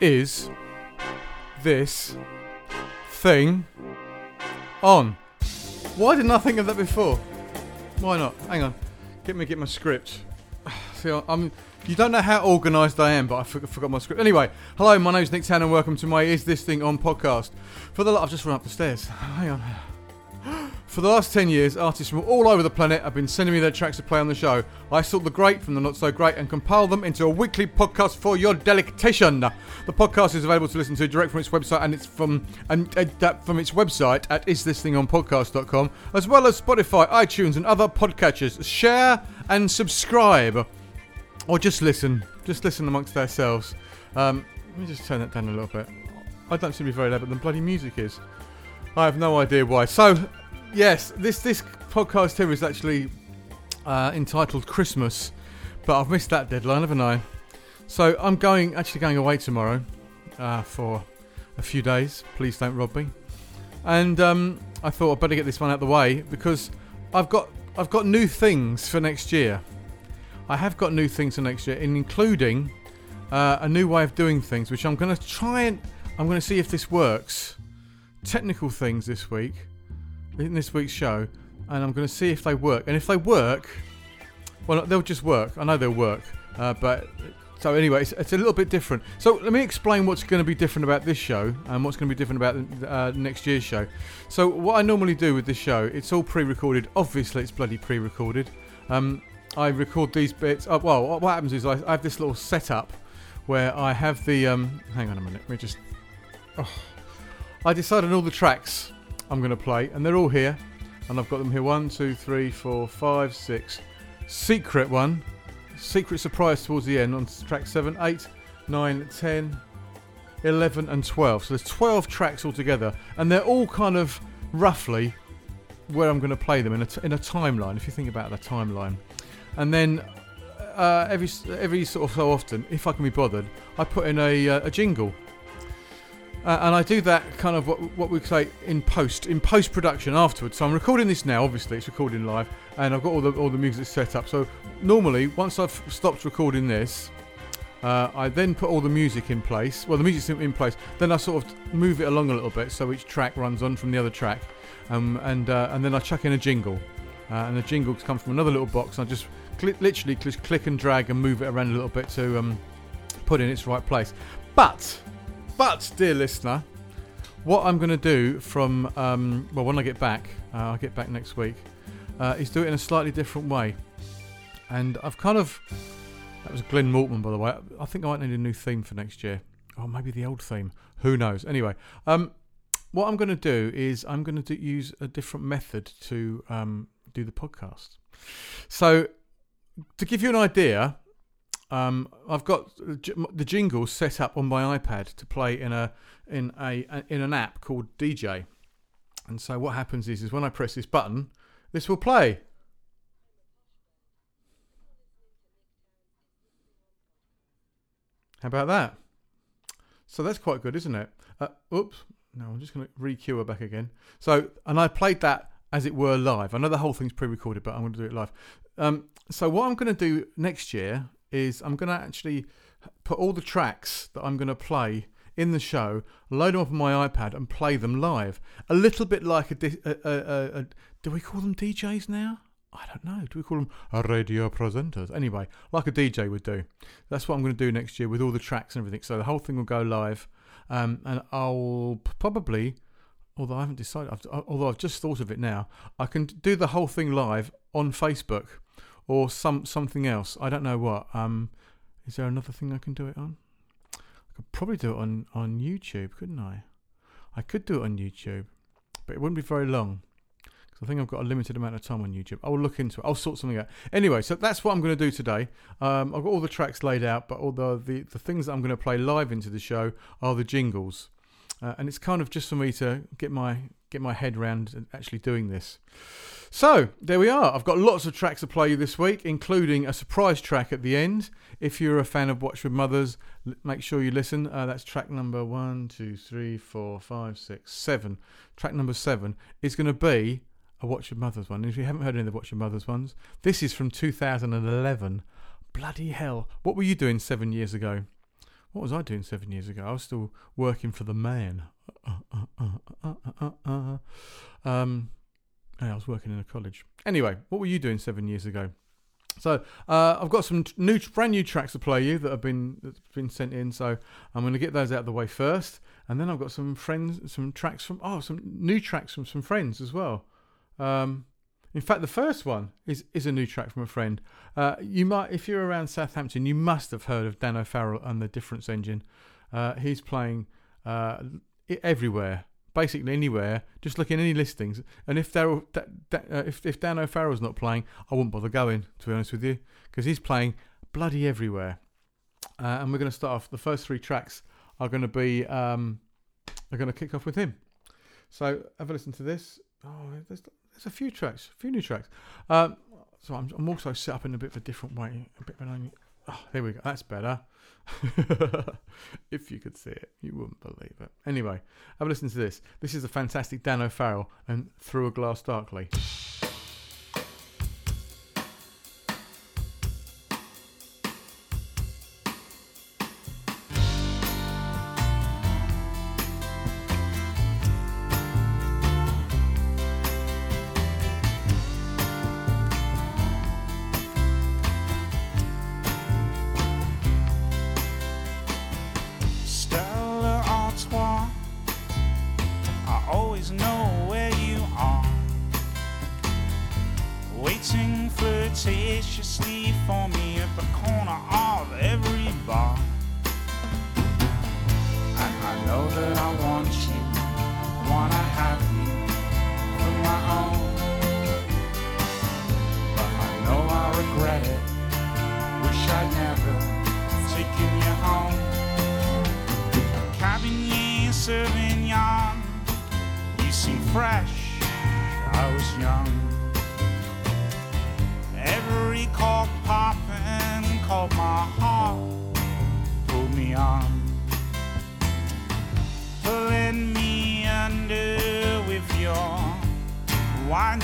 is this thing on? Why didn't I think of that before? Why not? Hang on. Get me get my script. See, I'm. You don't know how organised I am, but I forgot my script. Anyway, hello, my name's Nick Tan, and welcome to my Is This Thing On podcast. For the lot, I've just run up the stairs. Hang on. For the last 10 years, artists from all over the planet have been sending me their tracks to play on the show. I sort the great from the not so great and compile them into a weekly podcast for your delectation. The podcast is available to listen to direct from its website and it's from and uh, from its website at isthisThingOnPodcast.com, as well as Spotify, iTunes, and other podcatchers. Share and subscribe, or just listen. Just listen amongst ourselves. Um, let me just turn that down a little bit. I don't seem to be very loud, but the bloody music is. I have no idea why. So, yes, this this podcast here is actually uh, entitled Christmas, but I've missed that deadline, haven't I? So I'm going actually going away tomorrow uh, for a few days. Please don't rob me. And um, I thought I'd better get this one out of the way because I've got I've got new things for next year. I have got new things for next year, including uh, a new way of doing things, which I'm going to try and I'm going to see if this works. Technical things this week in this week's show, and I'm going to see if they work. And if they work, well, they'll just work. I know they'll work, uh, but so anyway, it's, it's, a little bit different. So let me explain what's going to be different about this show and what's going to be different about uh, next year's show. So what I normally do with this show, it's all pre-recorded. Obviously, it's bloody pre-recorded. Um, I record these bits. Uh, well, what happens is I, I, have this little setup where I have the. Um, hang on a minute. Let me just. Oh, I decided all the tracks I'm going to play, and they're all here. And I've got them here one, two, three, four, five, six. Secret one, secret surprise towards the end on track 7, 8, 9, 10, 11, and 12. So there's 12 tracks altogether, and they're all kind of roughly where I'm going to play them in a, t- in a timeline, if you think about the timeline. And then uh, every every sort of so often, if I can be bothered, I put in a, uh, a jingle uh, and I do that kind of what, what we say in post, in post production afterwards. So I'm recording this now. Obviously, it's recording live, and I've got all the all the music set up. So normally, once I've stopped recording this, uh, I then put all the music in place. Well, the music's in place. Then I sort of move it along a little bit, so each track runs on from the other track, um, and uh, and then I chuck in a jingle, uh, and the jingle comes from another little box. I just cl- literally just click and drag and move it around a little bit to um, put in its right place. But but, dear listener, what I'm going to do from, um, well, when I get back, uh, I'll get back next week, uh, is do it in a slightly different way. And I've kind of, that was Glenn Mortman, by the way. I think I might need a new theme for next year. Or maybe the old theme. Who knows? Anyway, um, what I'm going to do is I'm going to use a different method to um, do the podcast. So, to give you an idea, um, I've got the jingles set up on my iPad to play in a in a in an app called DJ. And so what happens is is when I press this button, this will play. How about that? So that's quite good, isn't it? Uh, oops. No, I'm just going to re-cue her back again. So, and I played that as it were live. I know the whole thing's pre-recorded, but I'm going to do it live. Um, so what I'm going to do next year is I'm going to actually put all the tracks that I'm going to play in the show, load them up on my iPad, and play them live. A little bit like a, a, a, a do we call them DJs now? I don't know. Do we call them radio presenters? Anyway, like a DJ would do. That's what I'm going to do next year with all the tracks and everything. So the whole thing will go live, um, and I'll probably, although I haven't decided, I've, although I've just thought of it now, I can do the whole thing live on Facebook or some something else. I don't know what. Um, is there another thing I can do it on? I could probably do it on on YouTube, couldn't I? I could do it on YouTube, but it wouldn't be very long. I think I've got a limited amount of time on YouTube. I'll look into it. I'll sort something out. Anyway, so that's what I'm going to do today. Um, I've got all the tracks laid out, but all the, the, the things that I'm going to play live into the show are the jingles. Uh, and it's kind of just for me to get my get my head around actually doing this. So there we are. I've got lots of tracks to play you this week, including a surprise track at the end. If you're a fan of Watch with Mothers, make sure you listen. Uh, that's track number one, two, three, four, five, six, seven. Track number seven is going to be a Watch with Mothers one. If you haven't heard any of the Watch with Mothers ones, this is from 2011. Bloody hell! What were you doing seven years ago? what was I doing seven years ago? I was still working for the man. Um, I was working in a college. Anyway, what were you doing seven years ago? So uh, I've got some new, brand new tracks to play you that have been that's been sent in. So I'm going to get those out of the way first, and then I've got some friends, some tracks from oh, some new tracks from some friends as well. Um, in fact, the first one is is a new track from a friend. Uh, you might, if you're around Southampton, you must have heard of Dan O'Farrell and the Difference Engine. Uh, he's playing uh, everywhere basically anywhere. Just look in any listings, and if uh, if if Dan O'Farrell's not playing, I wouldn't bother going. To be honest with you, because he's playing bloody everywhere. Uh, and we're going to start off. The first three tracks are going to be um, are going to kick off with him. So have a listen to this. Oh, there's there's a few tracks, a few new tracks. Um, so I'm, I'm also set up in a bit of a different way, a bit of an. Oh, there we go. That's better. if you could see it, you wouldn't believe it. Anyway, have a listen to this. This is a fantastic Dan O'Farrell and Through a Glass Darkly.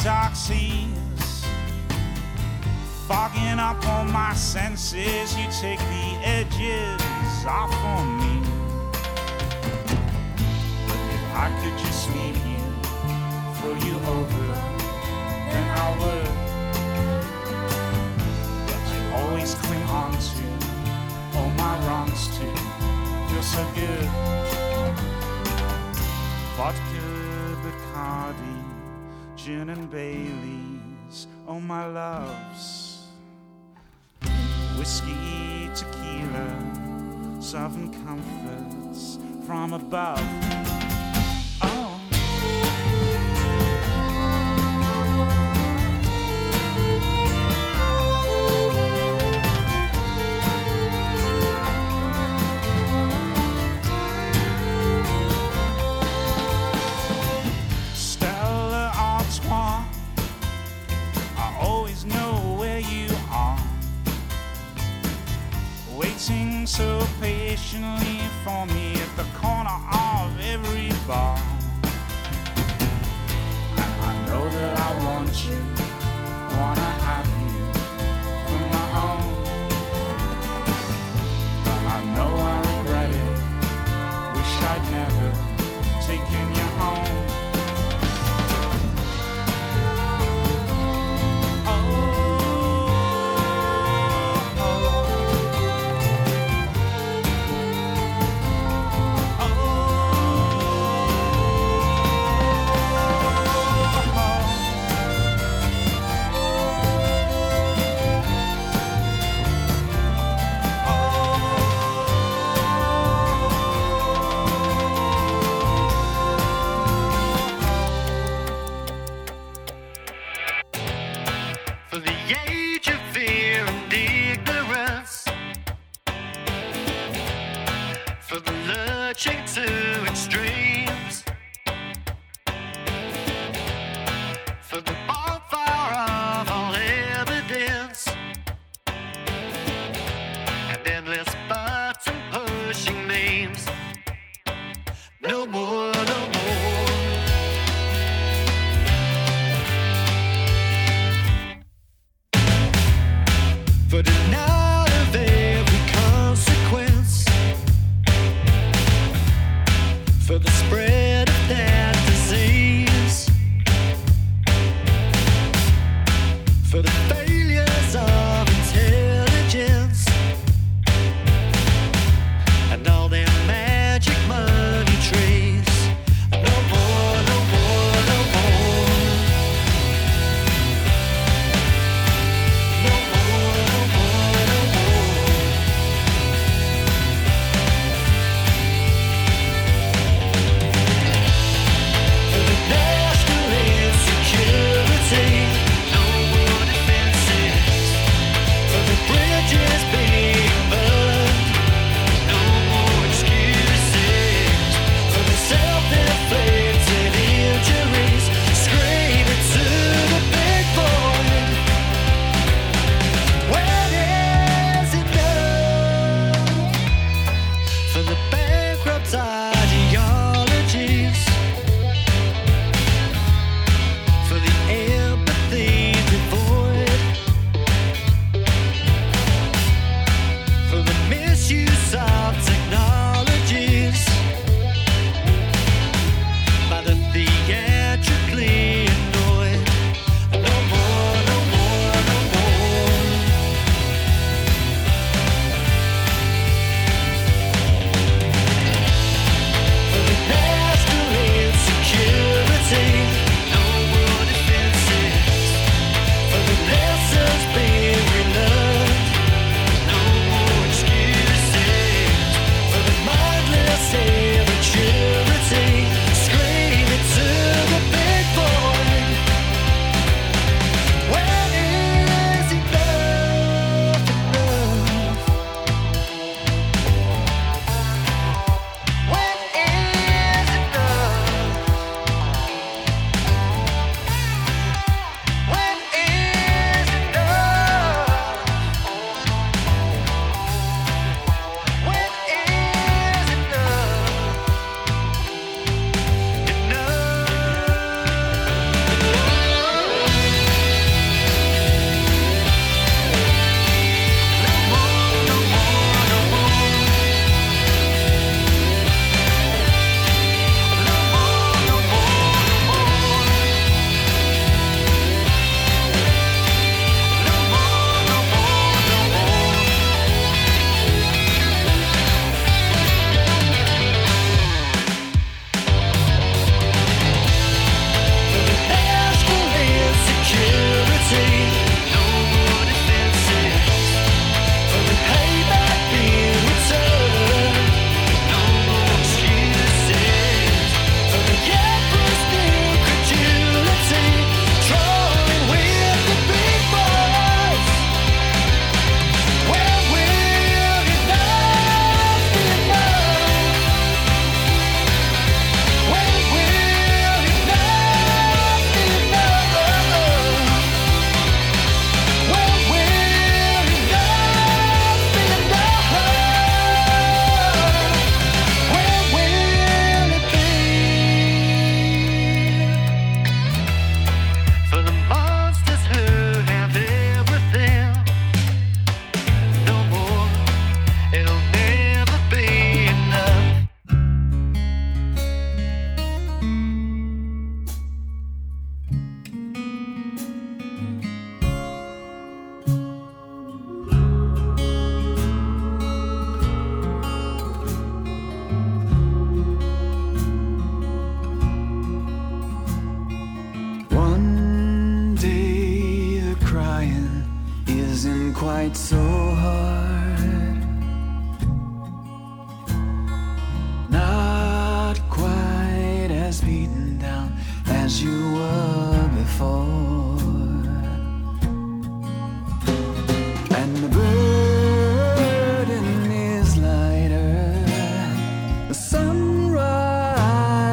dark seas, fogging up all my senses. You take the edges off on me. If I could just leave you, throw you over, then I would. But you always cling on to all my wrongs too. You're so good. But gin and Baileys, oh my loves. Whiskey, tequila, southern comforts from above. For me at the corner of every consequence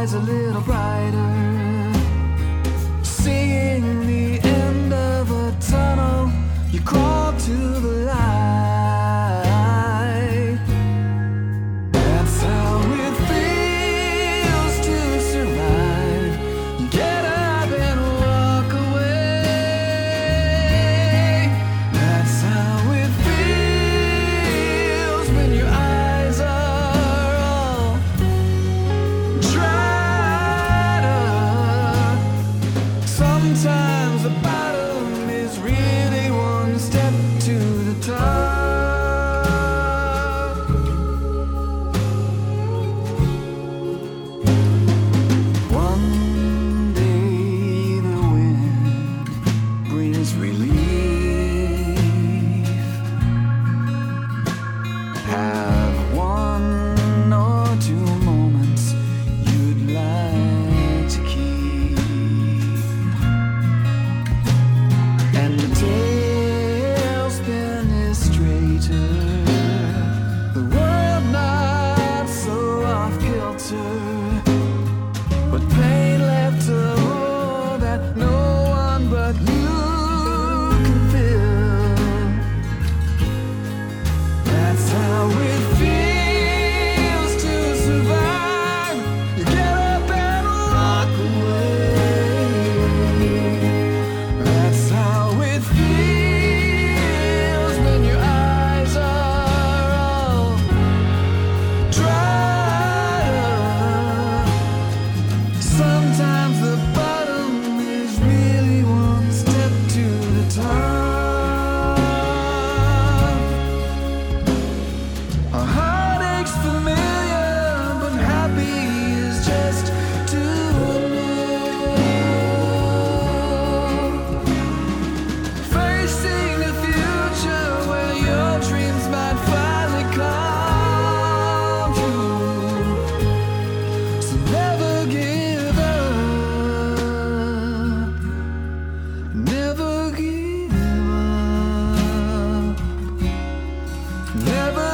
sunrise a little brighter. Never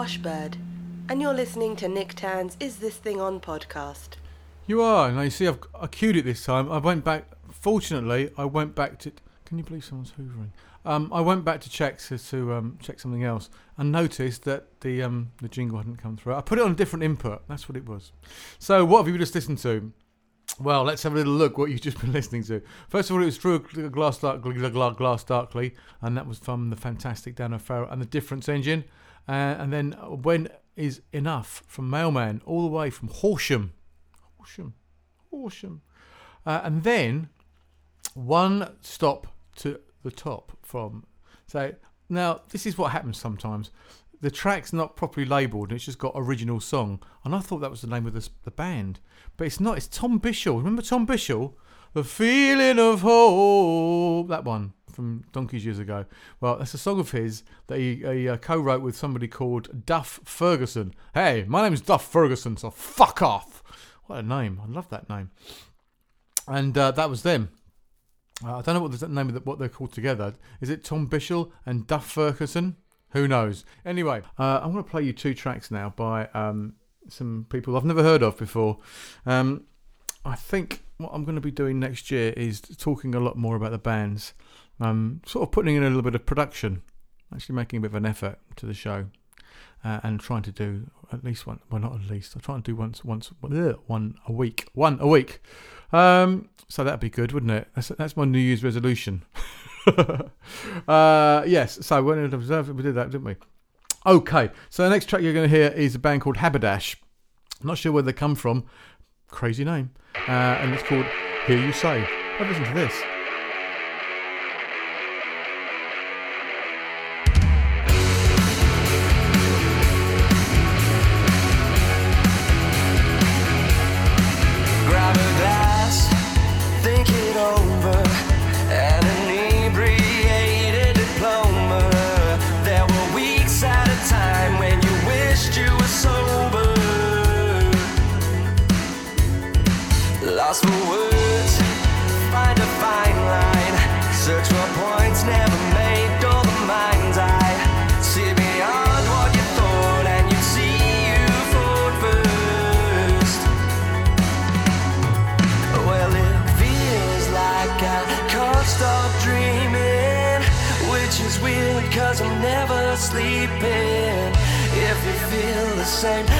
posh and you're listening to Nick Tan's Is This Thing On podcast. You are. Now you see, I've I queued it this time. I went back. Fortunately, I went back to. Can you believe someone's hoovering? Um, I went back to check to, to um, check something else and noticed that the um, the jingle hadn't come through. I put it on a different input. That's what it was. So what have you just listened to? Well, let's have a little look what you've just been listening to. First of all, it was Through a Glass, Dark, Glass Darkly, and that was from the fantastic Dan O'Farrell and the Difference Engine. Uh, and then When Is Enough from Mailman, all the way from Horsham. Horsham. Horsham. Uh, and then one stop to the top from. So now this is what happens sometimes. the track's not properly labelled and it's just got original song. And I thought that was the name of the, the band. But it's not. It's Tom Bishall. Remember Tom Bishall? The feeling of hope. That one from donkeys years ago. Well, that's a song of his that he, he uh, co-wrote with somebody called Duff Ferguson. Hey, my name's Duff Ferguson, so fuck off. What a name. I love that name. And uh, that was them. Uh, I don't know what the name of the, what they're called together. Is it Tom Bishall and Duff Ferguson? Who knows? Anyway, uh, I'm going to play you two tracks now by um, some people I've never heard of before. Um, I think what I'm going to be doing next year is talking a lot more about the bands, um, sort of putting in a little bit of production, actually making a bit of an effort to the show, uh, and trying to do at least one. Well, not at least. I try and do once, once, one a week, one a week. Um, so that'd be good, wouldn't it? That's that's my New Year's resolution. uh, yes. So when it observed, we did that, didn't we? Okay. So the next track you're going to hear is a band called Haberdash. I'm not sure where they come from. Crazy name. Uh, and it's called Hear You Say. I've a listen to this. Same,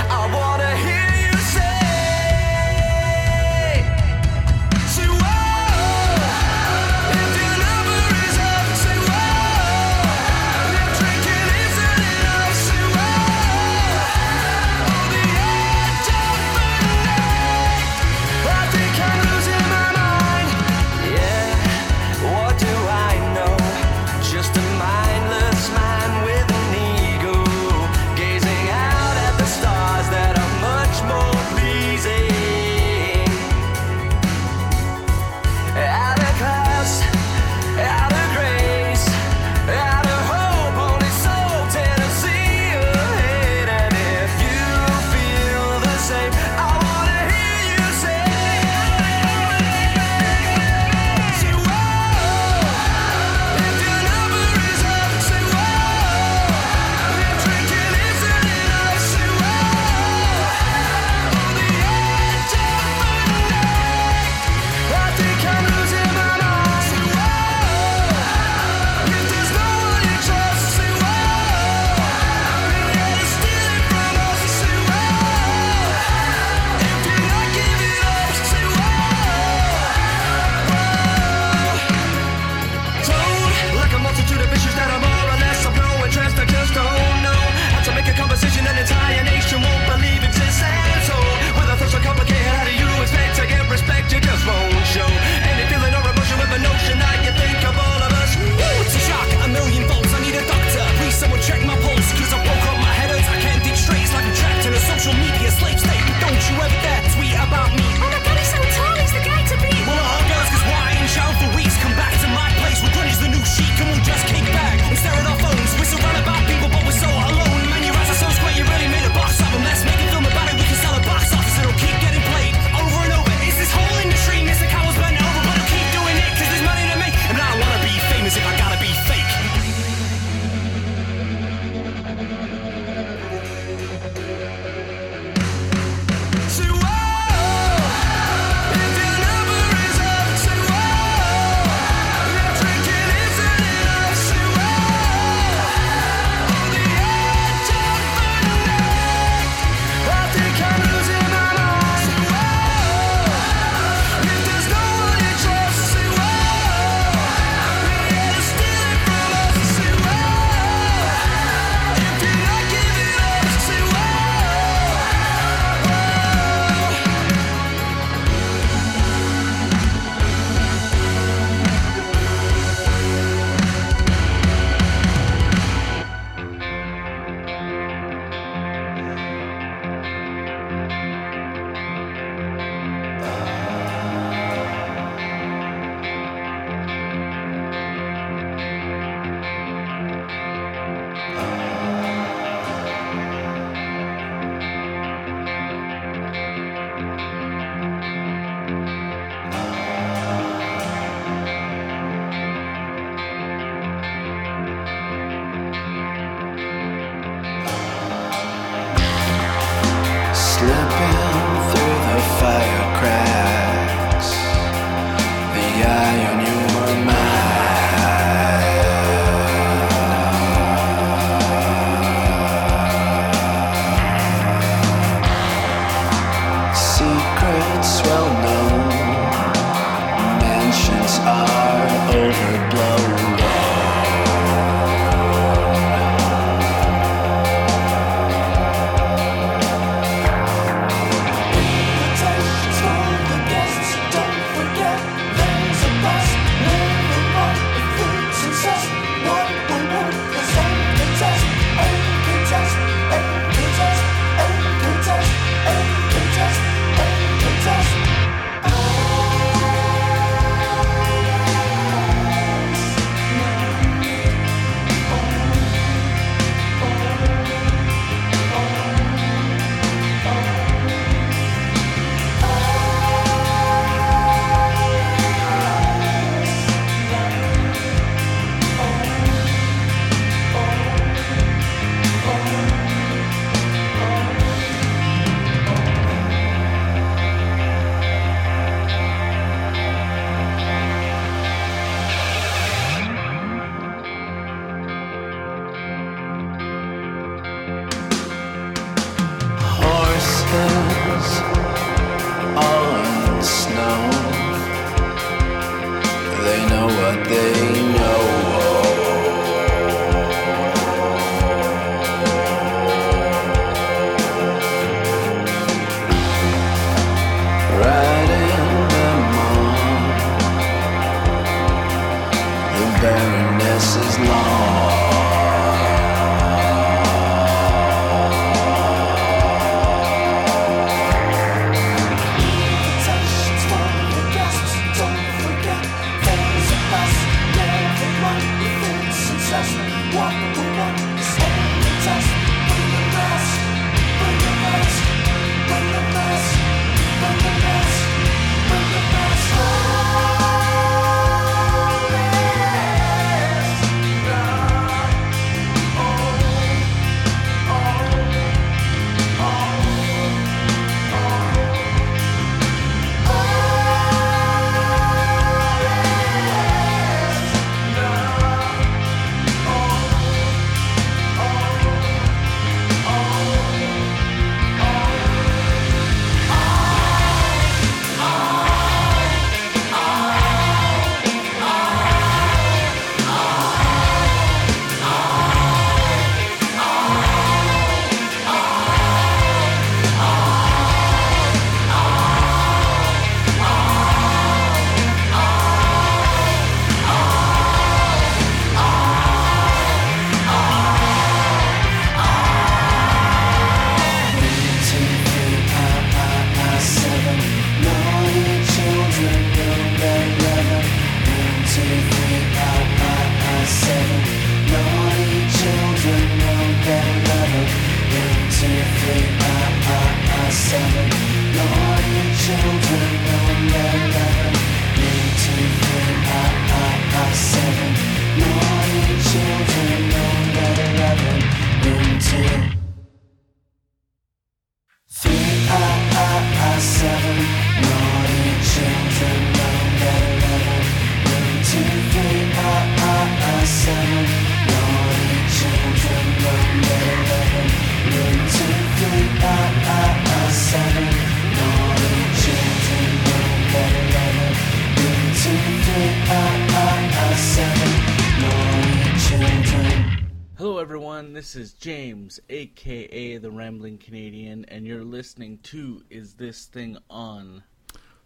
aka the Rambling Canadian, and you're listening to Is This Thing On?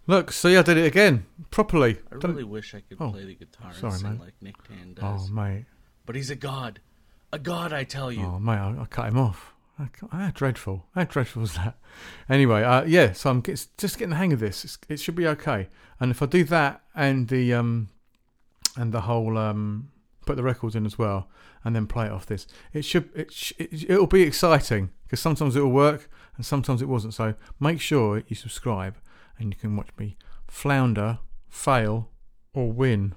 Look, see, I did it again properly. I Don't- really wish I could Oh, play the guitar and sorry, sing mate. like Nick Tan does. Oh, does. mate. but he's a god. A god, I tell you. Oh, mate, I, I cut him off. How how dreadful. How dreadful was that? Anyway, uh, yeah, so I'm just getting the hang of this. It's, it should be okay. And if I do that and the um and the whole um put the records in as well and then play it off this, it should it, sh- it it'll be exciting because sometimes it'll work and sometimes it wasn't. So make sure you subscribe and you can watch me flounder, fail, or win.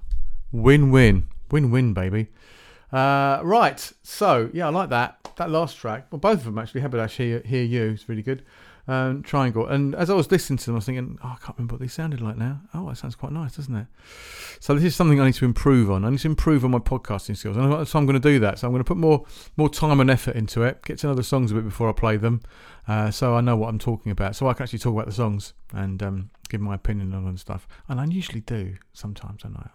Win win. Win win, baby. Uh, right, so yeah, I like that. That last track, well, both of them actually. Haberdash Hear, Hear You is really good. Um, Triangle. And as I was listening to them, I was thinking, oh, I can't remember what they sounded like now. Oh, that sounds quite nice, doesn't it? So this is something I need to improve on. I need to improve on my podcasting skills. And so I'm going to do that. So I'm going to put more more time and effort into it, get to know the songs a bit before I play them, uh, so I know what I'm talking about. So I can actually talk about the songs and um, give my opinion on and stuff. And I usually do sometimes, I know.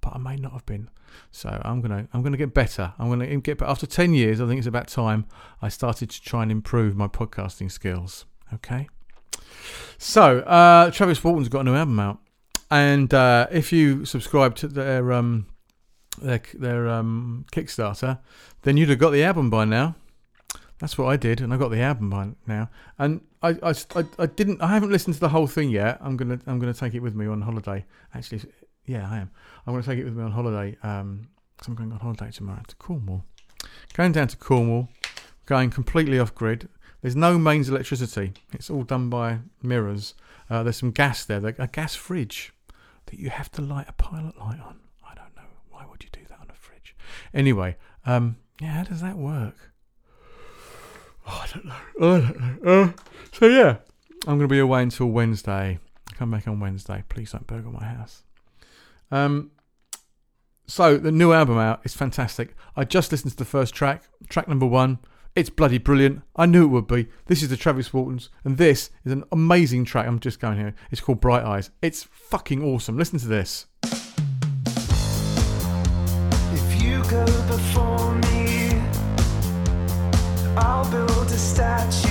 But I may not have been. So I'm gonna I'm gonna get better. I'm gonna get better. After ten years, I think it's about time I started to try and improve my podcasting skills. Okay. So uh, Travis Walton's got a new album out, and uh, if you subscribe to their um their their um Kickstarter, then you'd have got the album by now. That's what I did, and I got the album by now. And I, I, I, I didn't. I haven't listened to the whole thing yet. I'm gonna I'm gonna take it with me on holiday. Actually, yeah, I am. I'm gonna take it with me on holiday. Um, 'cause I'm going on holiday tomorrow to Cornwall. Going down to Cornwall, going completely off grid. There's no mains electricity. It's all done by mirrors. Uh, there's some gas there, a gas fridge that you have to light a pilot light on. I don't know. Why would you do that on a fridge? Anyway, um, yeah, how does that work? Oh, I don't know. I don't know. Uh, so yeah, I'm going to be away until Wednesday. Come back on Wednesday. Please don't burgle my house. Um, so the new album out is fantastic. I just listened to the first track, track number one. It's bloody brilliant. I knew it would be. This is the Travis Waltons, and this is an amazing track. I'm just going here. It's called Bright Eyes. It's fucking awesome. Listen to this. If you go before me, I'll build a statue.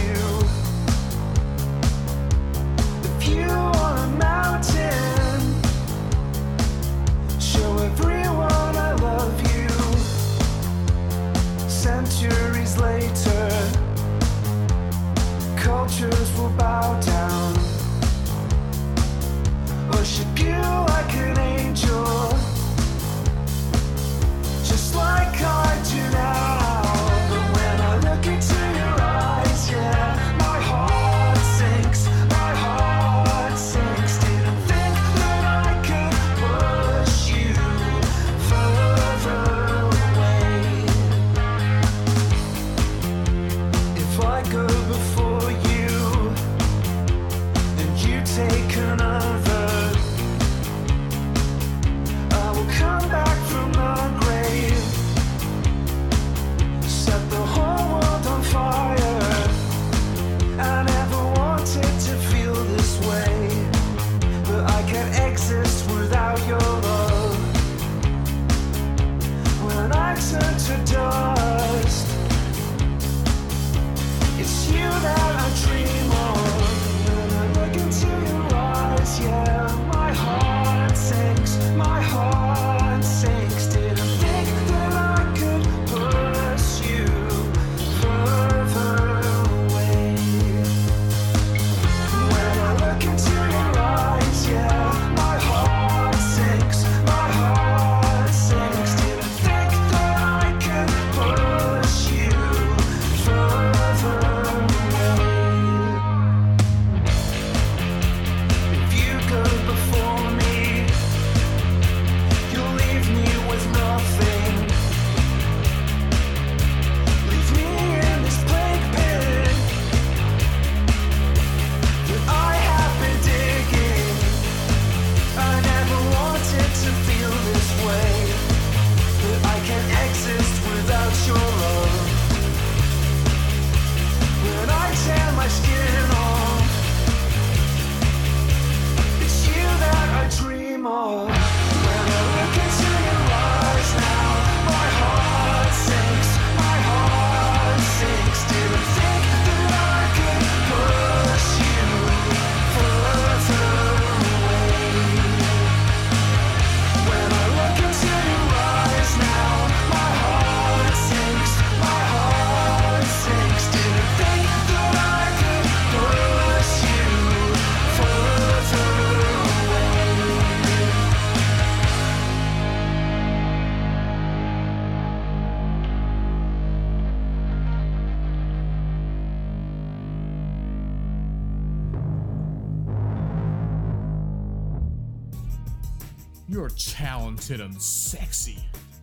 Talented and sexy.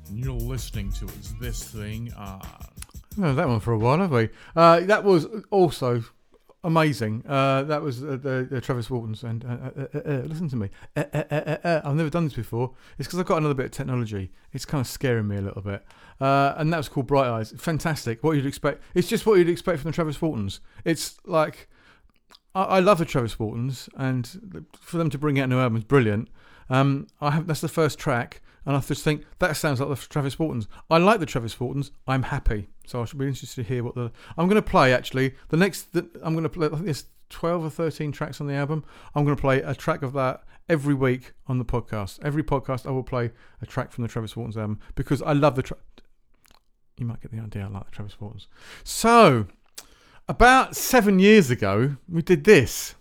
And you're listening to Is This Thing. Oh, that one for a while, have we? Uh, that was also amazing. Uh, that was uh, the, the Travis Waltons. And uh, uh, uh, uh, listen to me. Uh, uh, uh, uh, uh. I've never done this before. It's because I've got another bit of technology. It's kind of scaring me a little bit. Uh, and that was called Bright Eyes. Fantastic. What you'd expect. It's just what you'd expect from the Travis Waltons. It's like I, I love the Travis Waltons, and for them to bring out a new album is brilliant. Um, I have that's the first track, and I just think that sounds like the Travis Waltons. I like the Travis Waltons. I'm happy, so I should be interested to hear what the I'm going to play. Actually, the next that I'm going to play. I think there's 12 or 13 tracks on the album. I'm going to play a track of that every week on the podcast. Every podcast, I will play a track from the Travis Waltons album because I love the track. You might get the idea. I like the Travis Waltons. So, about seven years ago, we did this.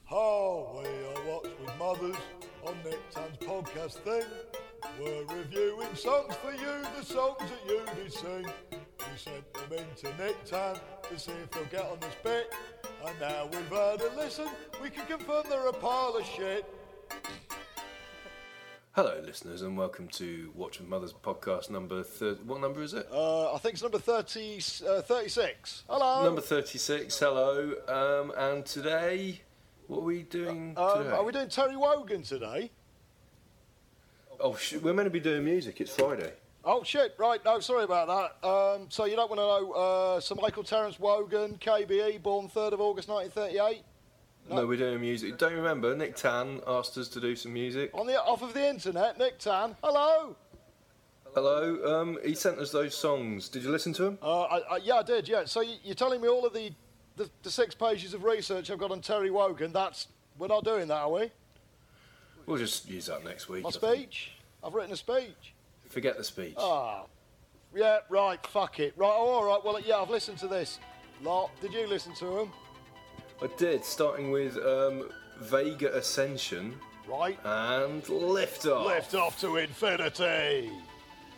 Podcast thing. We're reviewing songs for you, the songs that you did sing. We sent them in to Nick Tan to see if they'll get on this bit. And now we've heard a listen, we can confirm they're a pile of shit. Hello, listeners, and welcome to Watch with Mother's podcast number. Thir- what number is it? Uh, I think it's number 30, uh, 36. Hello. Number thirty-six. Hello, um, and today, what are we doing um, today? are we doing Terry Wogan today? Oh, sh- we're meant to be doing music. It's Friday. Oh shit! Right, no, sorry about that. Um, so you don't want to know uh, Sir Michael Terence Wogan, KBE, born 3rd of August 1938, No, we're doing music. Don't you remember? Nick Tan asked us to do some music. on the off of the internet. Nick Tan, hello. Hello. Um, he sent us those songs. Did you listen to them? Uh, I, I, yeah, I did. Yeah. So you, you're telling me all of the, the the six pages of research I've got on Terry Wogan? That's we're not doing that, are we? We'll just use that next week. My I think. speech. I've written a speech. Forget the speech. Ah. Yeah. Right. Fuck it. Right. Oh, all right. Well, yeah. I've listened to this lot. Did you listen to them? I did, starting with um, Vega Ascension Right. and Lift Off. Lift off to infinity.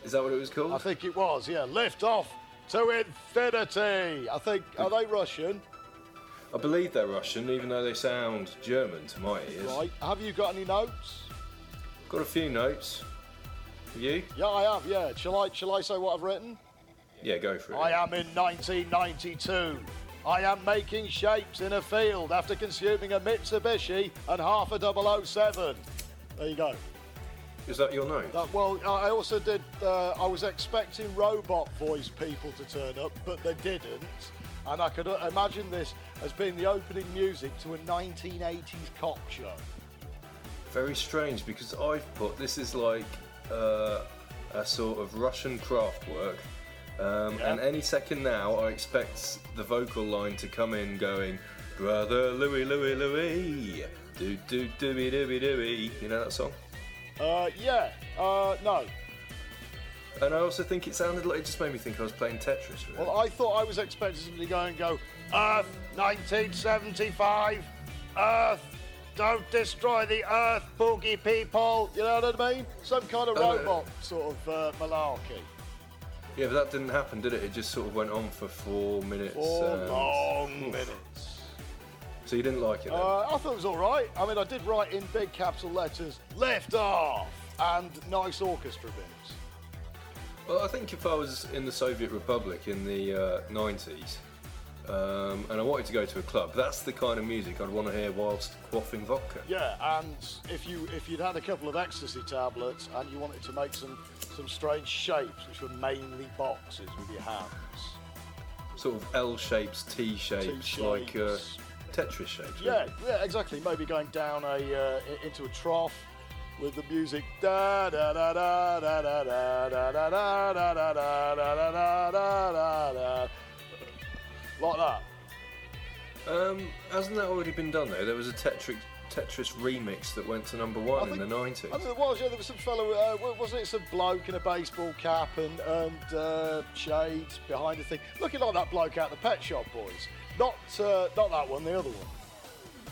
Is that what it was called? I think it was, yeah. Lift off to infinity. I think, are they Russian? I believe they're Russian, even though they sound German to my ears. Right. Have you got any notes? Got a few notes. Have you? Yeah, I have, yeah. Shall I, shall I say what I've written? Yeah, go for it. I am in 1992. I am making shapes in a field after consuming a Mitsubishi and half a 007. There you go. Is that your note? That, well, I also did. Uh, I was expecting robot voice people to turn up, but they didn't. And I could uh, imagine this as being the opening music to a 1980s cop show. Very strange because I've put this is like uh, a sort of Russian Kraftwerk. Um, Yeah. And any second now, I expect the vocal line to come in going, Brother Louie, Louie, Louie, do do dooby dooby dooby. You know that song? Uh, yeah. Uh, no. And I also think it sounded like it just made me think I was playing Tetris. Really. Well, I thought I was expecting somebody to go and go, Earth 1975, Earth, don't destroy the Earth, boogie people. You know what I mean? Some kind of Uh, robot sort of uh, malarkey. yeah, but that didn't happen, did it? It just sort of went on for four minutes. Four and- long minutes. So you didn't like it then? Uh, I thought it was all right. I mean, I did write in big capital letters, left off, and nice orchestra bits. Well, I think if I was in the Soviet Republic in the uh, 90s um, and I wanted to go to a club, that's the kind of music I'd want to hear whilst quaffing vodka. Yeah, and if you if you'd had a couple of ecstasy tablets and you wanted to make some some strange shapes, which were mainly boxes with your hands. Sort of L shapes, T shapes, like uh, Tetris shapes. Yeah, yeah, exactly. Maybe going down a uh, into a trough with the music da da da da da da da da da da da da da da da da da da like that. Um, hasn't that already been done though? There was a Tetris, Tetris remix that went to number one in the 90s. I think there was. Yeah, there was some fellow. Uh, wasn't it some bloke in a baseball cap and, and uh, shades behind the thing, looking like that bloke out the Pet Shop Boys. Not, uh, not that one, the other one.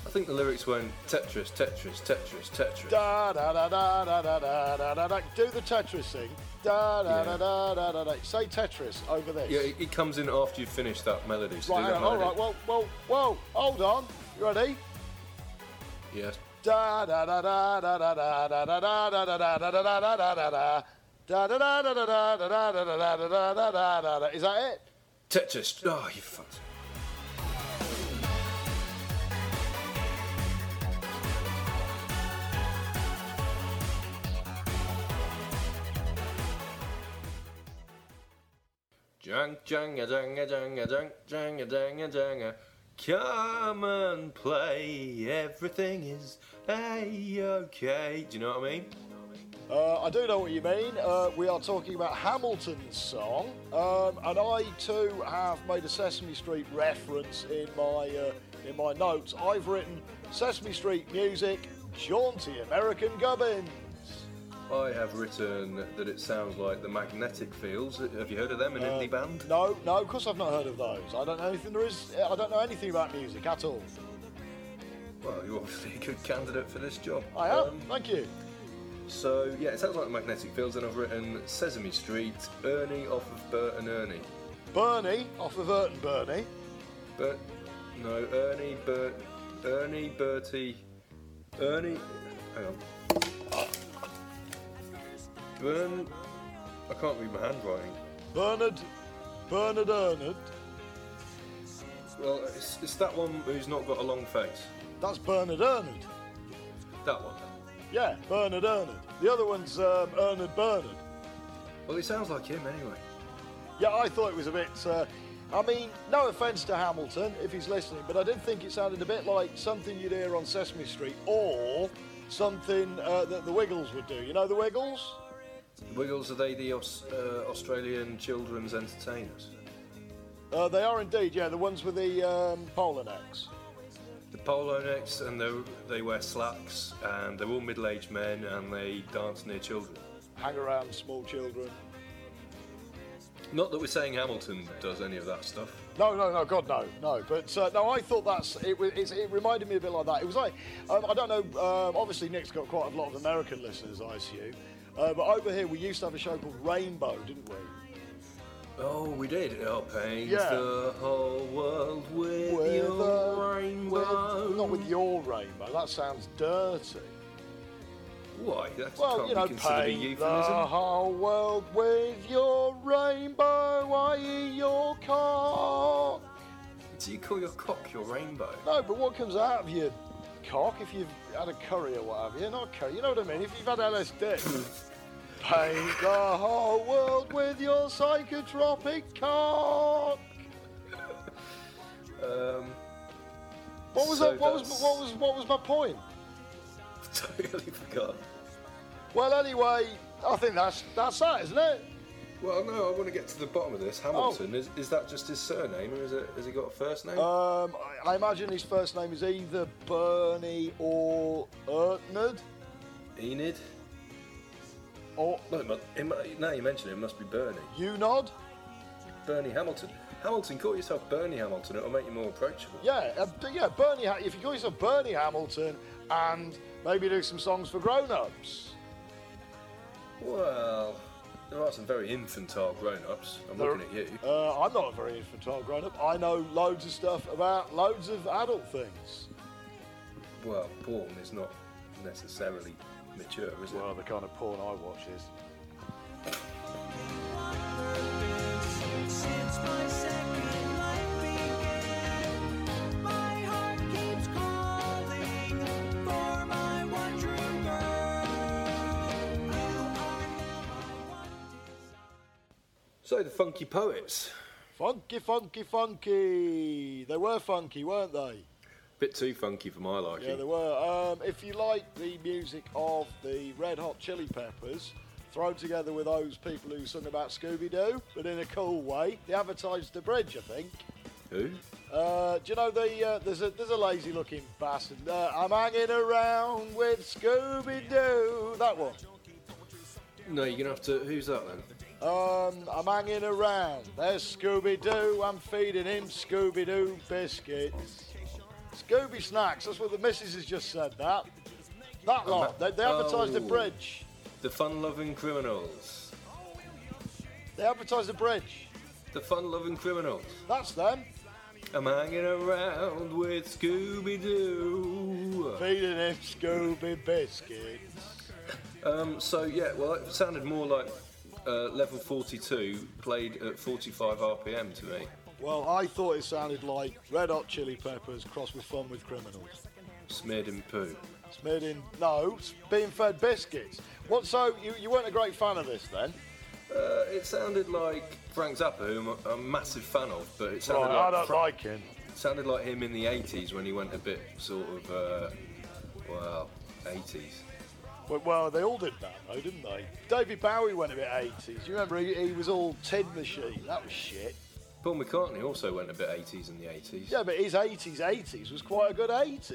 I think the lyrics went Tetris, Tetris, Tetris, Tetris. Da da da da da da da da da da. Do the Tetris thing. Da da Yeah. da da da da da. Say Tetris over this. Yeah, it, it comes in after you finish that melody. So Right, do hang that on, all right, well, well, whoa, hold on. You ready? Yes. Da da da da da da da da da da da da da da da da da da da. Da da da da da da da da da da da da da da da da. Is that it? Tetris. Oh, you fucked. Jang janga janga janga jang janga janga janga. Come and play. Everything is a okay. Do you know what I mean? Uh, I do know what you mean. Uh, we are talking about Hamilton's song, um, and I too have made a Sesame Street reference in my uh, in my notes. I've written Sesame Street music, jaunty American gubbins. I have written that it sounds like the Magnetic Fields. Have you heard of them? An indie band? No, no, of course I've not heard of those. I don't know anything there is. I don't know anything about music at all. Well, you're obviously a good candidate for this job. I am. Um, Thank you. So yeah, it sounds like the Magnetic Fields, and I've written Sesame Street, Ernie off of Bert and Ernie. Bernie off of Bert and Bernie. Bert, no, Ernie, Bert, Ernie, Bertie, Ernie. Hang on. Bern. I can't read my handwriting. Bernard. Bernard Ernard. Well, it's, it's that one who's not got a long face. That's Bernard Ernard. That one. Yeah, Bernard Ernard. The other one's um, Ernard Bernard. Well, he sounds like him anyway. Yeah, I thought it was a bit. Uh, I mean, no offence to Hamilton if he's listening, but I did think it sounded a bit like something you'd hear on Sesame Street or something uh, that the Wiggles would do. You know the Wiggles? The Wiggles are they the Aus- uh, Australian children's entertainers? Uh, they are indeed, yeah, the ones with the um, polo necks. The polo necks and they they wear slacks and they're all middle-aged men and they dance near children. Hang around small children. Not that we're saying Hamilton does any of that stuff. No, no, no, God, no, no. But uh, no, I thought that's it. It's, it reminded me a bit like that. It was like um, I don't know. Um, obviously, Nick's got quite a lot of American listeners, I assume. Uh, but over here, we used to have a show called Rainbow, didn't we? Oh, we did. Oh, paints Yeah. the whole world with, With, your uh, rainbow. with- not with your rainbow. That sounds dirty. Why? That Well, can't you know, be considered a paint the whole world with your rainbow, i.e. your cock. Do you call your cock your rainbow? No, but what comes out of your cock if you've had a curry or what have you? Not curry, you know what I mean? If you've had LSD. Paint the whole world with your psychotropic cock. Um, What was So that? What was what was what was my point? totally forgot. Well, anyway, I think that's that's that, isn't it? Well, no, I want to get to the bottom of this. Hamilton, is, is that just his surname or is it, has he got a first name? Um, I, I imagine his first name is either Bernie or Ertnard. Enid? Or No, it mu- it mu- now you mention it, it must be Bernie. you nod? Bernie Hamilton. Hamilton, call yourself Bernie Hamilton, it'll make you more approachable. Yeah, uh, b- yeah, Bernie. Ha- if you call yourself Bernie Hamilton and maybe do some songs for grown-ups. Well, there are some very infantile grown ups. I'm There- looking at you. Uh, I'm not a very infantile grown-up. I know loads of stuff about loads of adult things. Well, porn is not necessarily mature, is it? Well, the kind of porn I watch is. Since my second life began, my heart keeps calling for my one true girl. You are now my one So, the Funky Poets. Funky, funky, funky. They were funky, weren't they? Bit too funky for my liking. Yeah, they were. Um, if you like the music of the Red Hot Chili Peppers, thrown together with those people who sung about Scooby Doo, but in a cool way, they advertised the bridge, I think. Who? Uh, do you know the uh, there's a there's a lazy looking bastard. Uh, I'm hanging around with Scooby Doo. That one. No, you're gonna have to. Who's that then? Um, I'm hanging around. There's Scooby Doo. I'm feeding him Scooby Doo biscuits. Scooby snacks. That's what the missus has just said. That. That lot. They, they advertised the Oh. bridge. The Fun Loving Criminals. They advertised the bridge. The Fun Loving Criminals. That's them. I'm hanging around with Scooby Doo. Feeding him Scooby biscuits. Um, so, yeah, well, it sounded more like uh, level 42 played at 45 RPM to me. Well, I thought it sounded like Red Hot Chili Peppers crossed with Fun with Criminals. Smeared in poo. Smeared in, no, being fed biscuits. What? So you, you weren't a great fan of this then? Uh, it sounded like Frank Zappa, who I'm a, massive fan of, but it sounded Right, I like don't Fra- like him. sounded like him in the 80s when he went a bit sort of, uh, well, 80s. Well, well, they all did that though, didn't they? David Bowie went a bit 80s. You remember he, he was all tin machine. That was shit. Paul McCartney also went a bit 80s in the 80s. Yeah, but his 80s 80s was quite a good 80s.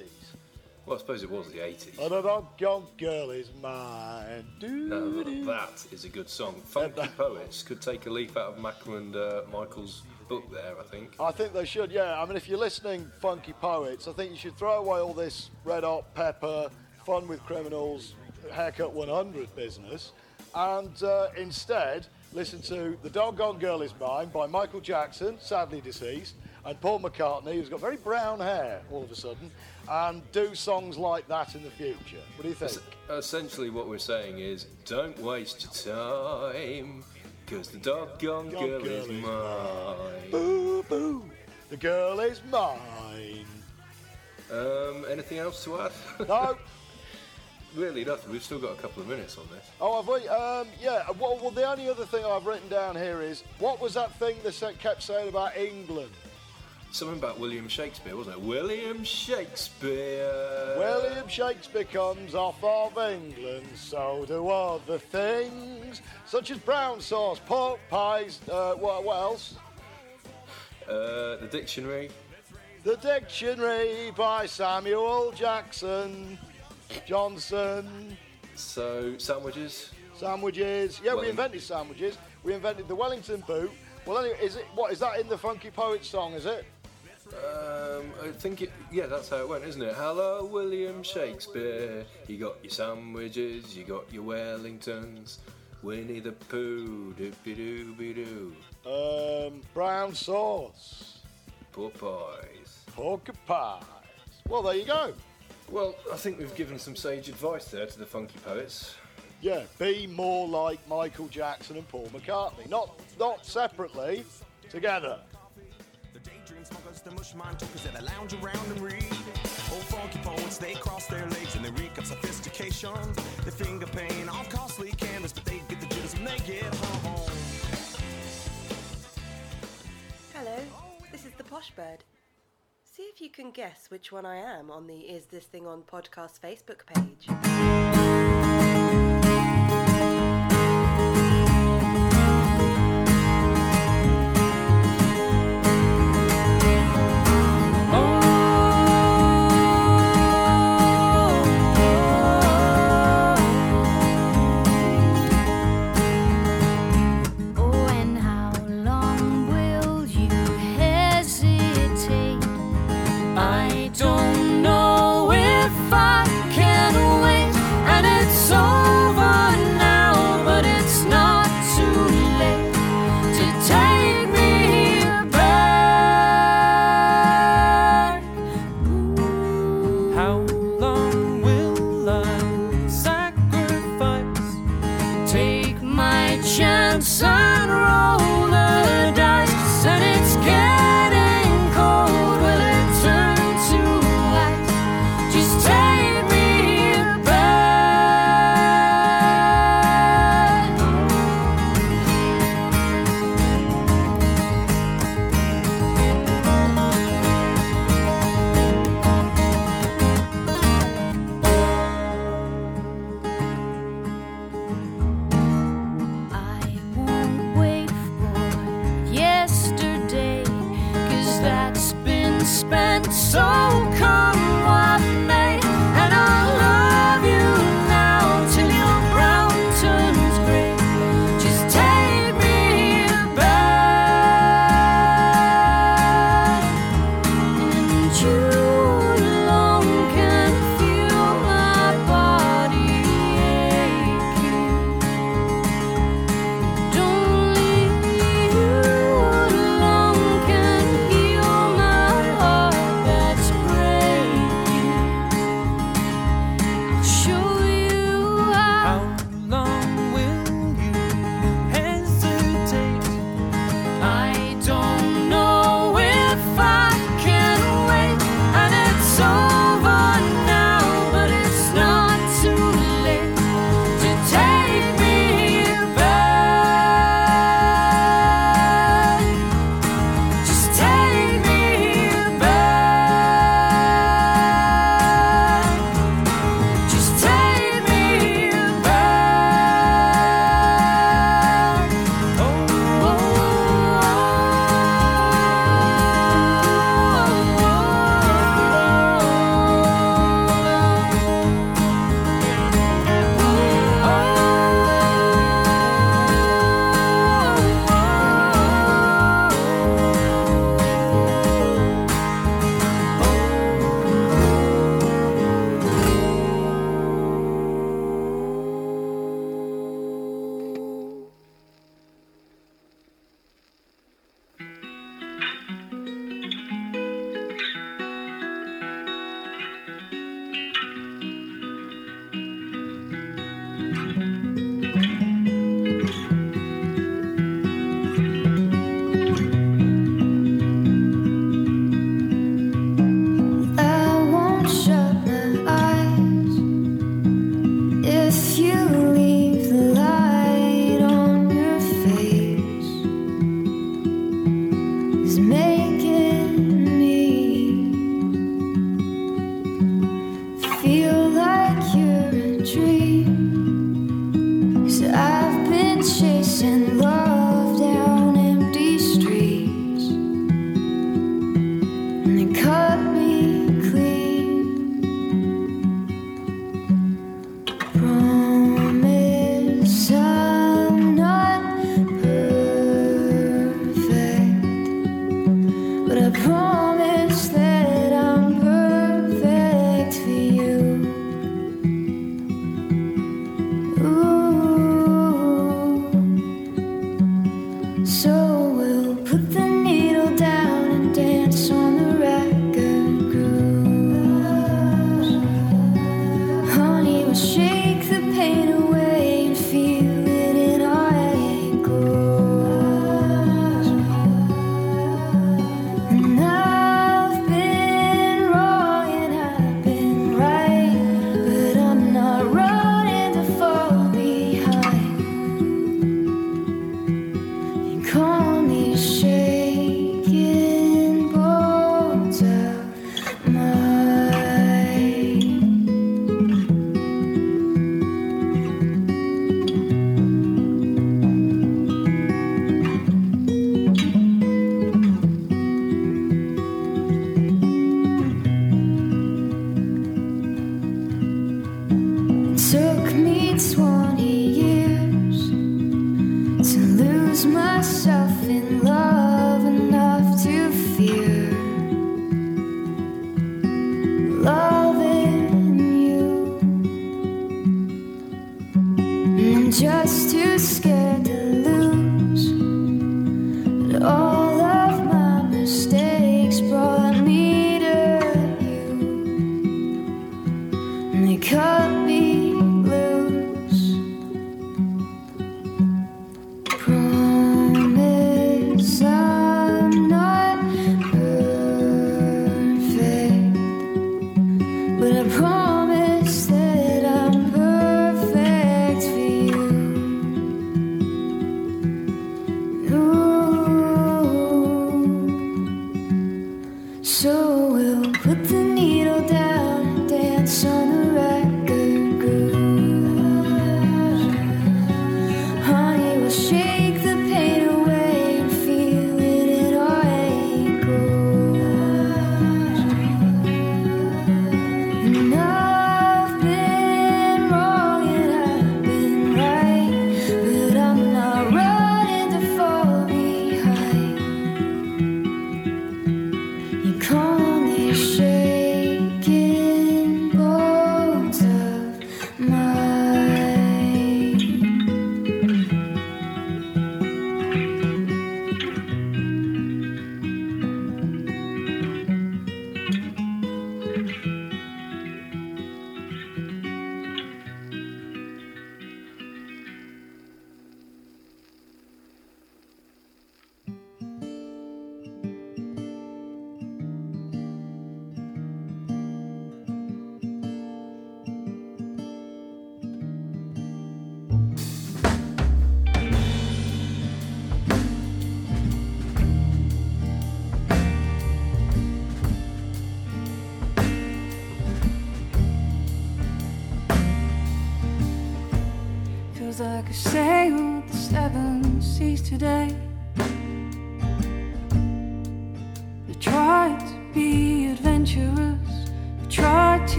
Well, I suppose it was the 80s. And a doggone girl is mine. No, that is a good song. Funky Poets could take a leaf out of Macca and uh, Michael's book there, I think. I think they should, yeah. I mean, if you're listening, Funky Poets, I think you should throw away all this Red Hot Pepper, Fun with Criminals, Haircut 100 business, and uh, instead listen to The Doggone Girl Is Mine by Michael Jackson, sadly deceased, and Paul McCartney, who's got very brown hair all of a sudden, and do songs like that in the future. What do you think? Essentially, what we're saying is don't waste your time, because the doggone girl, girl is is mine. Boo boo, the girl is mine. Um, anything else to add? No, really nothing. We've still got a couple of minutes on this. Oh, have we? Um, yeah. Well, well, the only other thing I've written down here is what was that thing they kept saying about England? Something about William Shakespeare, wasn't it? William Shakespeare. William Shakespeare comes off of England, so do other things, such as brown sauce, pork pies. Uh, what, what else? Uh, the dictionary. The Dictionary by Samuel Jackson Johnson. So sandwiches. Sandwiches. Yeah, we invented sandwiches. We invented the Wellington boot. Well, anyway, is it what is that in the Funky Poets song? Is it? Um, I think it. Yeah, that's how it went, isn't it? Hello, William Shakespeare. You got your sandwiches. You got your Wellingtons. Winnie the Pooh. Doopy dooby doo. Um, brown sauce, Popeyes. pork pies. Well, there you go. Well, I think we've given some sage advice there to the funky poets. Yeah, be more like Michael Jackson and Paul McCartney. Not not separately, together. The daydream smokers, the mush mind talkers that lounge around and read. Old funky poets, they cross their legs and they reek of sophistication. They finger paint on costly canvas, but they get the jitters when they get home. Hello, this is the Posh Bird. See if you can guess which one I am on the Is This Thing On podcast Facebook page.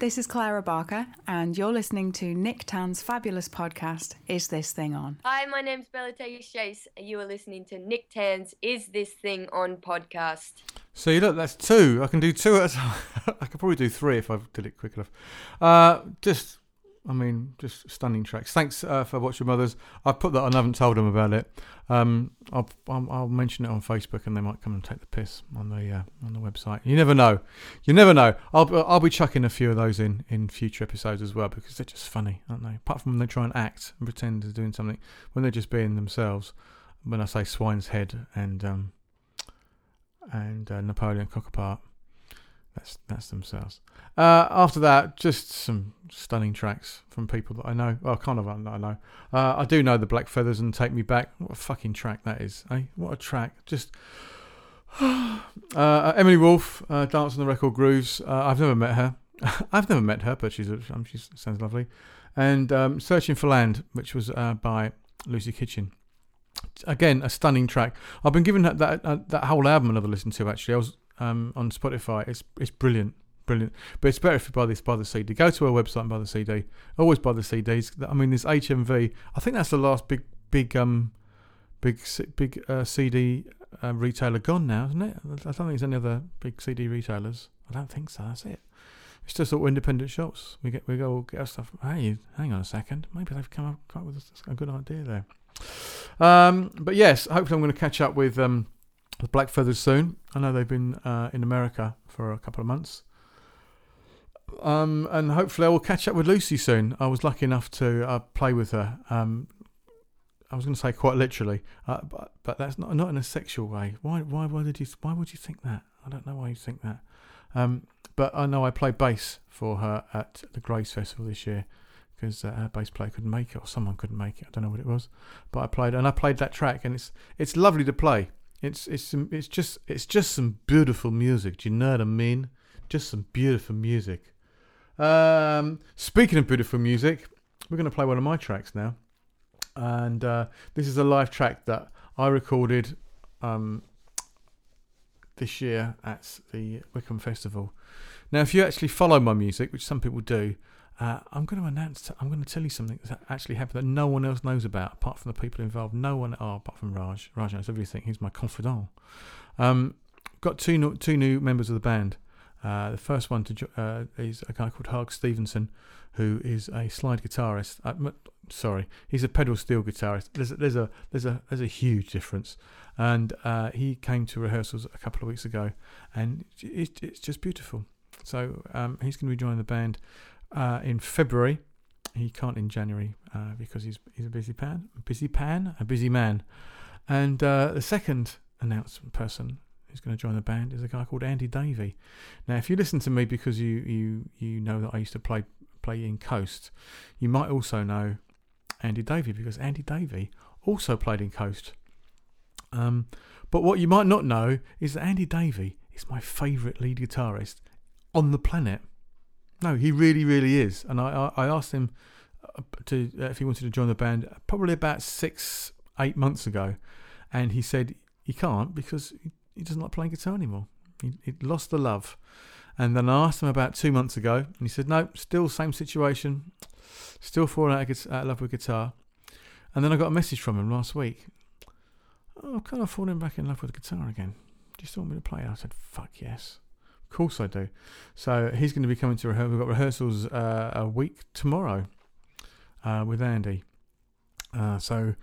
This is Clara Barker, and you're listening to Nick Tan's fabulous podcast, Is This Thing On? Hi, my name's Bellateus Chase, and you are listening to Nick Tan's Is This Thing On podcast. See, look, that's two. I can do two at a time. I could probably do three if I did it quick enough. Uh, just, I mean, just stunning tracks. Thanks uh, for watching, mothers. I've put that on. I haven't told them about it. Um, I'll, I'll, I'll mention it on Facebook, and they might come and take the piss on the uh, on the website. You never know. You never know. I'll I'll be chucking a few of those in in future episodes as well because they're just funny, aren't they? Apart from when they try and act and pretend they're doing something, when they're just being themselves. When I say Swine's Head and um, and uh, Napoleon Cockapart. That's that's themselves. Uh, after that, just some stunning tracks from people that I know. Well, kind of I know. Uh, I do know the Black Feathers and Take Me Back. What a fucking track that is, eh? What a track! Just uh, Emily Wolf, uh, Dance on the Record Grooves. Uh, I've never met her. I've never met her, but she's um, she sounds lovely. And um, Searching for Land, which was uh, by Lucy Kitchen again a stunning track. I've been given that that, that whole album another listen to. Actually, I was um, on Spotify. It's it's brilliant, brilliant. But it's better if you buy this by the CD. Go to our website and buy the CD. Always buy the CDs. I mean, this HMV. I think that's the last big big um big big uh, CD uh, retailer gone now, isn't it? I don't think there's any other big CD retailers. I don't think so. That's it. It's just all independent shops. We get we go get our stuff. Hey, hang on a second. Maybe they've come up, up with a, a good idea there. Um, but yes, hopefully I'm going to catch up with um, Black Feathers soon. I know they've been uh, in America for a couple of months. Um, and hopefully I will catch up with Lucy soon. I was lucky enough to uh, play with her. Um, I was going to say quite literally, uh, but, but that's not not in a sexual way. Why why why did you why would you think that? I don't know why you think that. Um, but I know I played bass for her at the Grace Festival this year because uh, our bass player couldn't make it or someone couldn't make it. I don't know what it was, but I played and I played that track and it's it's lovely to play. It's it's it's just it's just some beautiful music. Do you know what I mean? Just some beautiful music. Um, speaking of beautiful music, we're going to play one of my tracks now, and uh, this is a live track that I recorded um, this year at the Wickham Festival. Now, if you actually follow my music, which some people do, uh, I'm going to announce. I'm going to tell you something that actually happened that no one else knows about, apart from the people involved. No one, oh, apart from Raj. Raj knows everything. He's my confidant. Um, got two new, two new members of the band. Uh, the first one to uh, is a guy called Hug Stevenson, who is a slide guitarist. Uh, sorry, he's a pedal steel guitarist. There's a, there's a there's a there's a huge difference, and uh, he came to rehearsals a couple of weeks ago, and it, it's just beautiful. So um, he's going to be joining the band uh, in February. He can't in January uh, because he's he's a busy pan, a busy pan, a busy man. And uh, the second announcement person who's going to join the band is a guy called Andy Davey. Now, if you listen to me because you you you know that I used to play play in Coast, you might also know Andy Davey because Andy Davey also played in Coast. Um, but what you might not know is that Andy Davey is my favourite lead guitarist on the planet. No, he really, really is. And I, I, I asked him uh, to uh, if he wanted to join the band probably about six, eight months ago, and he said he can't because he, doesn't like playing guitar anymore. He, he lost the love. And then I asked him about two months ago, and he said, no, still same situation, still falling out of, out of love with guitar. And then I got a message from him last week. Oh, I've kind of fallen back in love with guitar again. Do you still want me to play? I said, fuck yes. Course I do. So he's going to be coming to rehearsal. We've got rehearsals uh, a week tomorrow uh, with Andy. Uh, so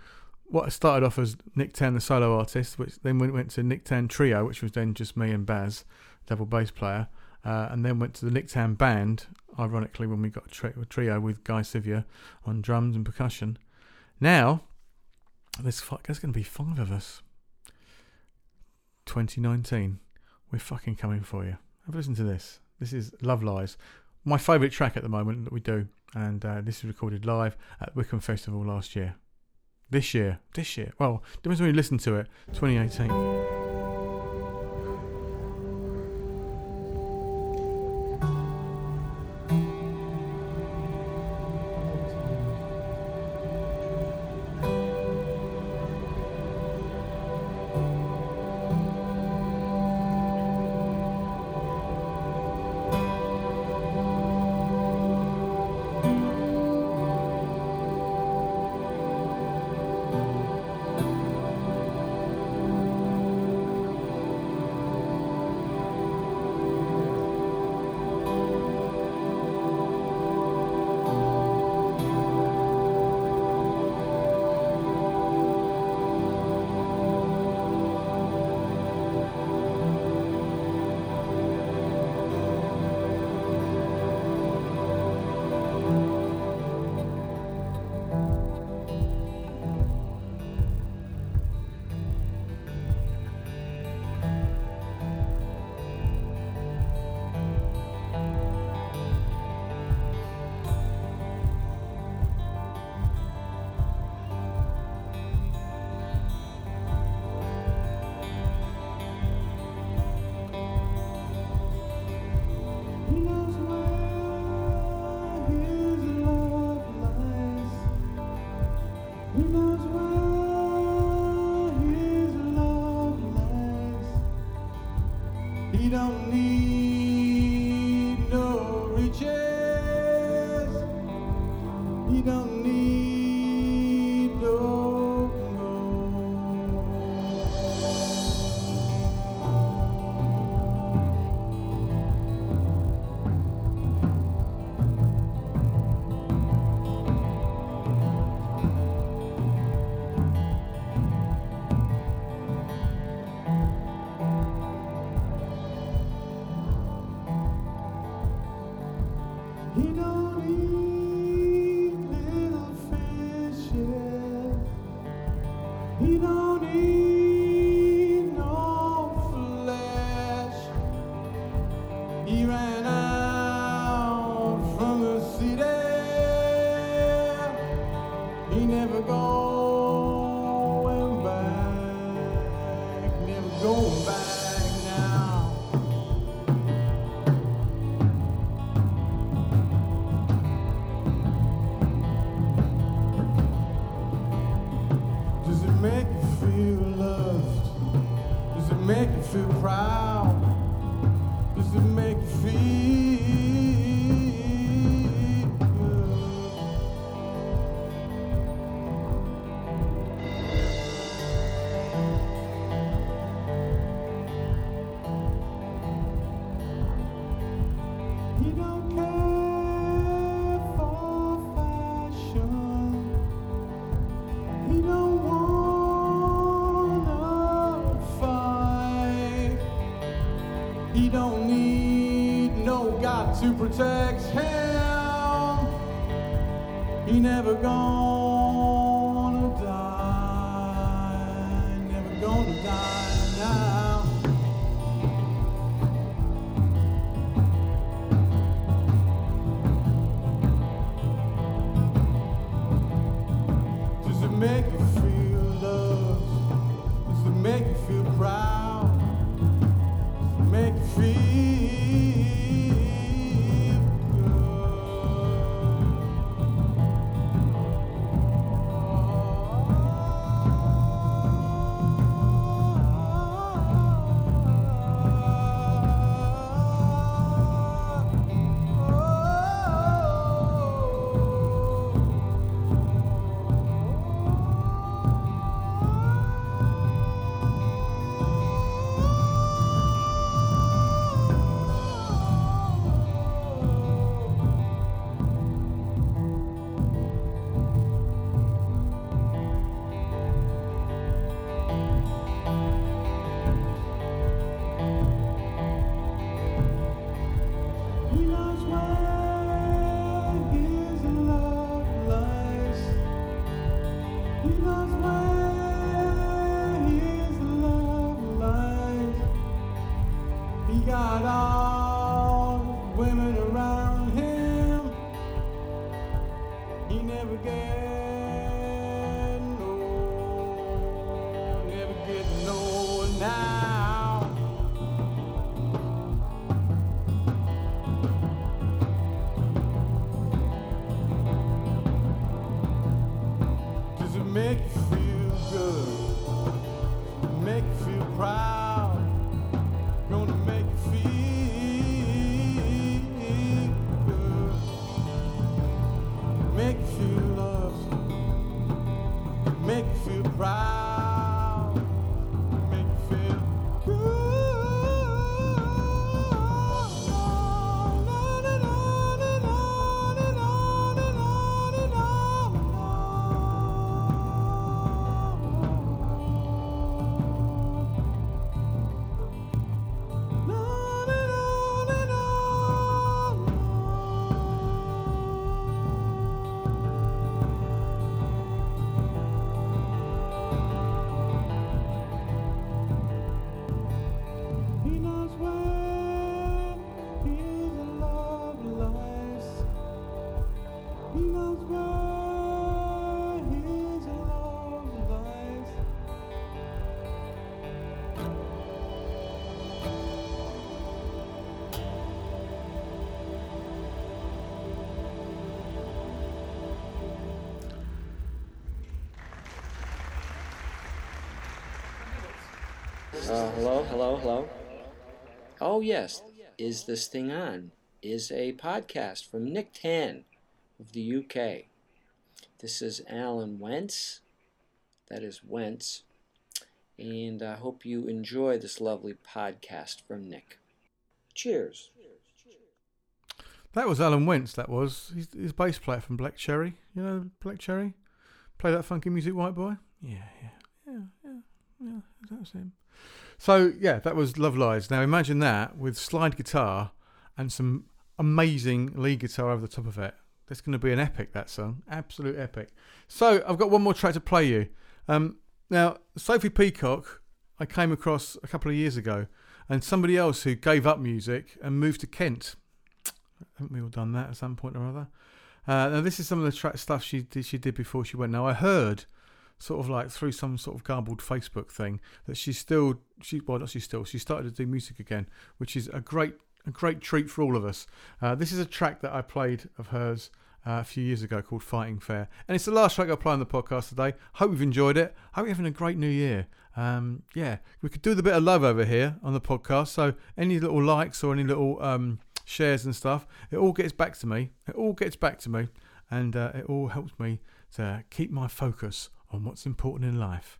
what started off as Nick Tan, the solo artist, which then went, to Nick Tan Trio, which was then just me and Baz, double bass player, uh, and then went to the Nick Tan Band, ironically, when we got a, tri- a trio with Guy Sivia on drums and percussion. Now, there's, there's going to be five of us. 2019. We're fucking coming for you. Have a listen to this. This is Love Lies, my favourite track at the moment that we do, and uh, this is recorded live at Wickham Festival last year. This year, this year. Well, depends when you listen to it. 2018. Protect him. He never gonna Uh, hello, hello, hello. Oh, yes. Is This Thing On? Is a podcast from Nick Tan of the UK. This is Alan Wentz. That is Wentz. And I hope you enjoy this lovely podcast from Nick. Cheers. That was Alan Wentz. That was he's, he's bass player from Black Cherry. You know Black Cherry. Play that funky music, white boy. Yeah, yeah, yeah, yeah, yeah. That was him. So yeah, that was Love Lies. Now imagine that with slide guitar and some amazing lead guitar over the top of it. That's going to be an epic. That song, absolute epic. So I've got one more track to play you. Um, now Sophie Peacock, I came across a couple of years ago, and somebody else who gave up music and moved to Kent. Haven't we all done that at some point or other? Uh, now this is some of the track stuff she did, she did before she went. Now I heard sort of like through some sort of garbled Facebook thing that she's still she well not she's still she started to do music again, which is a great a great treat for all of us. Uh, this is a track that I played of hers uh, a few years ago called Fighting Fair, and it's the last track I play on the podcast today. Hope you've enjoyed it. Hope you're having a great new year. Um, yeah, we could do the bit of love over here on the podcast. So any little likes or any little um, shares and stuff, it all gets back to me. It all gets back to me, and uh, it all helps me to keep my focus on what's important in life.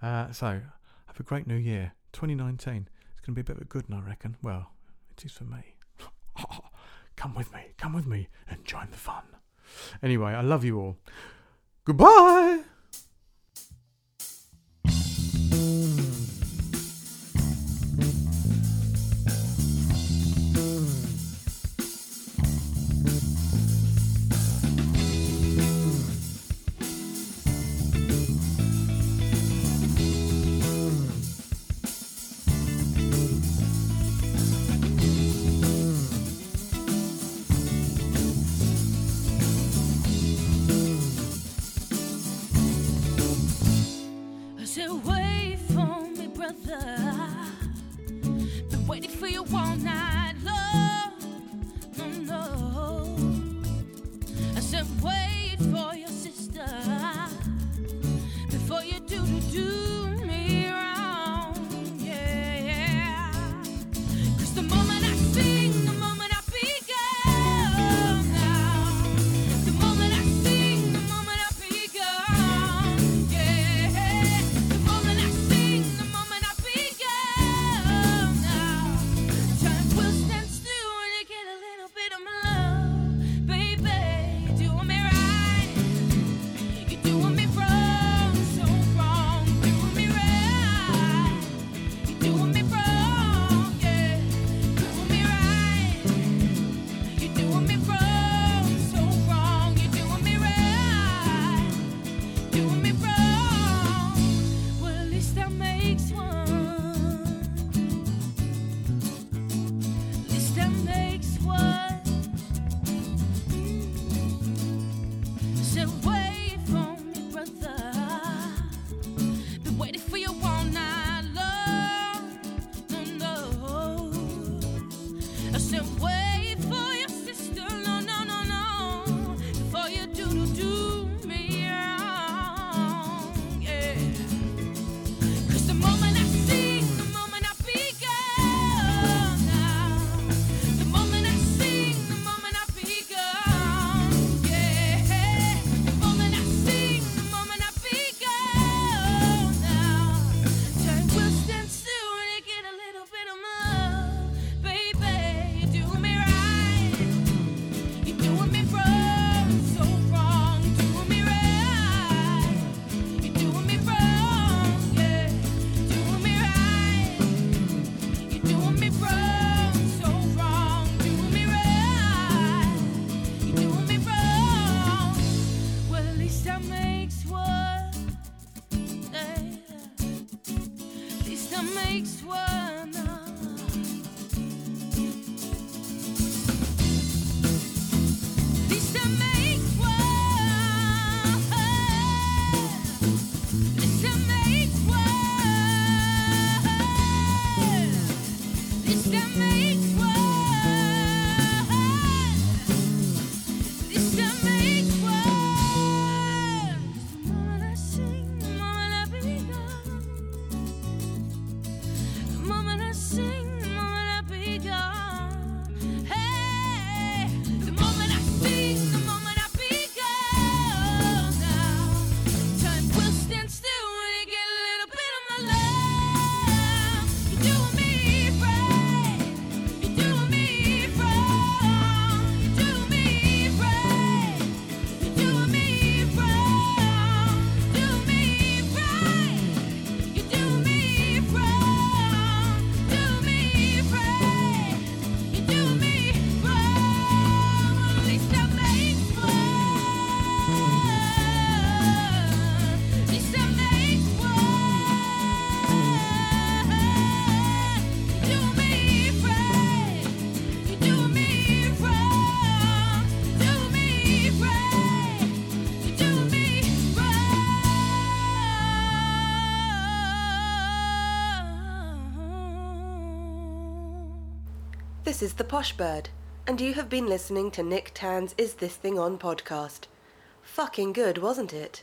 Uh, so have a great new year, 2019. It's going to be a bit of a good one, I reckon. Well, it is for me. come with me, come with me, and join the fun. Anyway, I love you all. Goodbye. Is the Posh Bird, and you have been listening to Nick Tan's Is This Thing On podcast. Fucking good, wasn't it?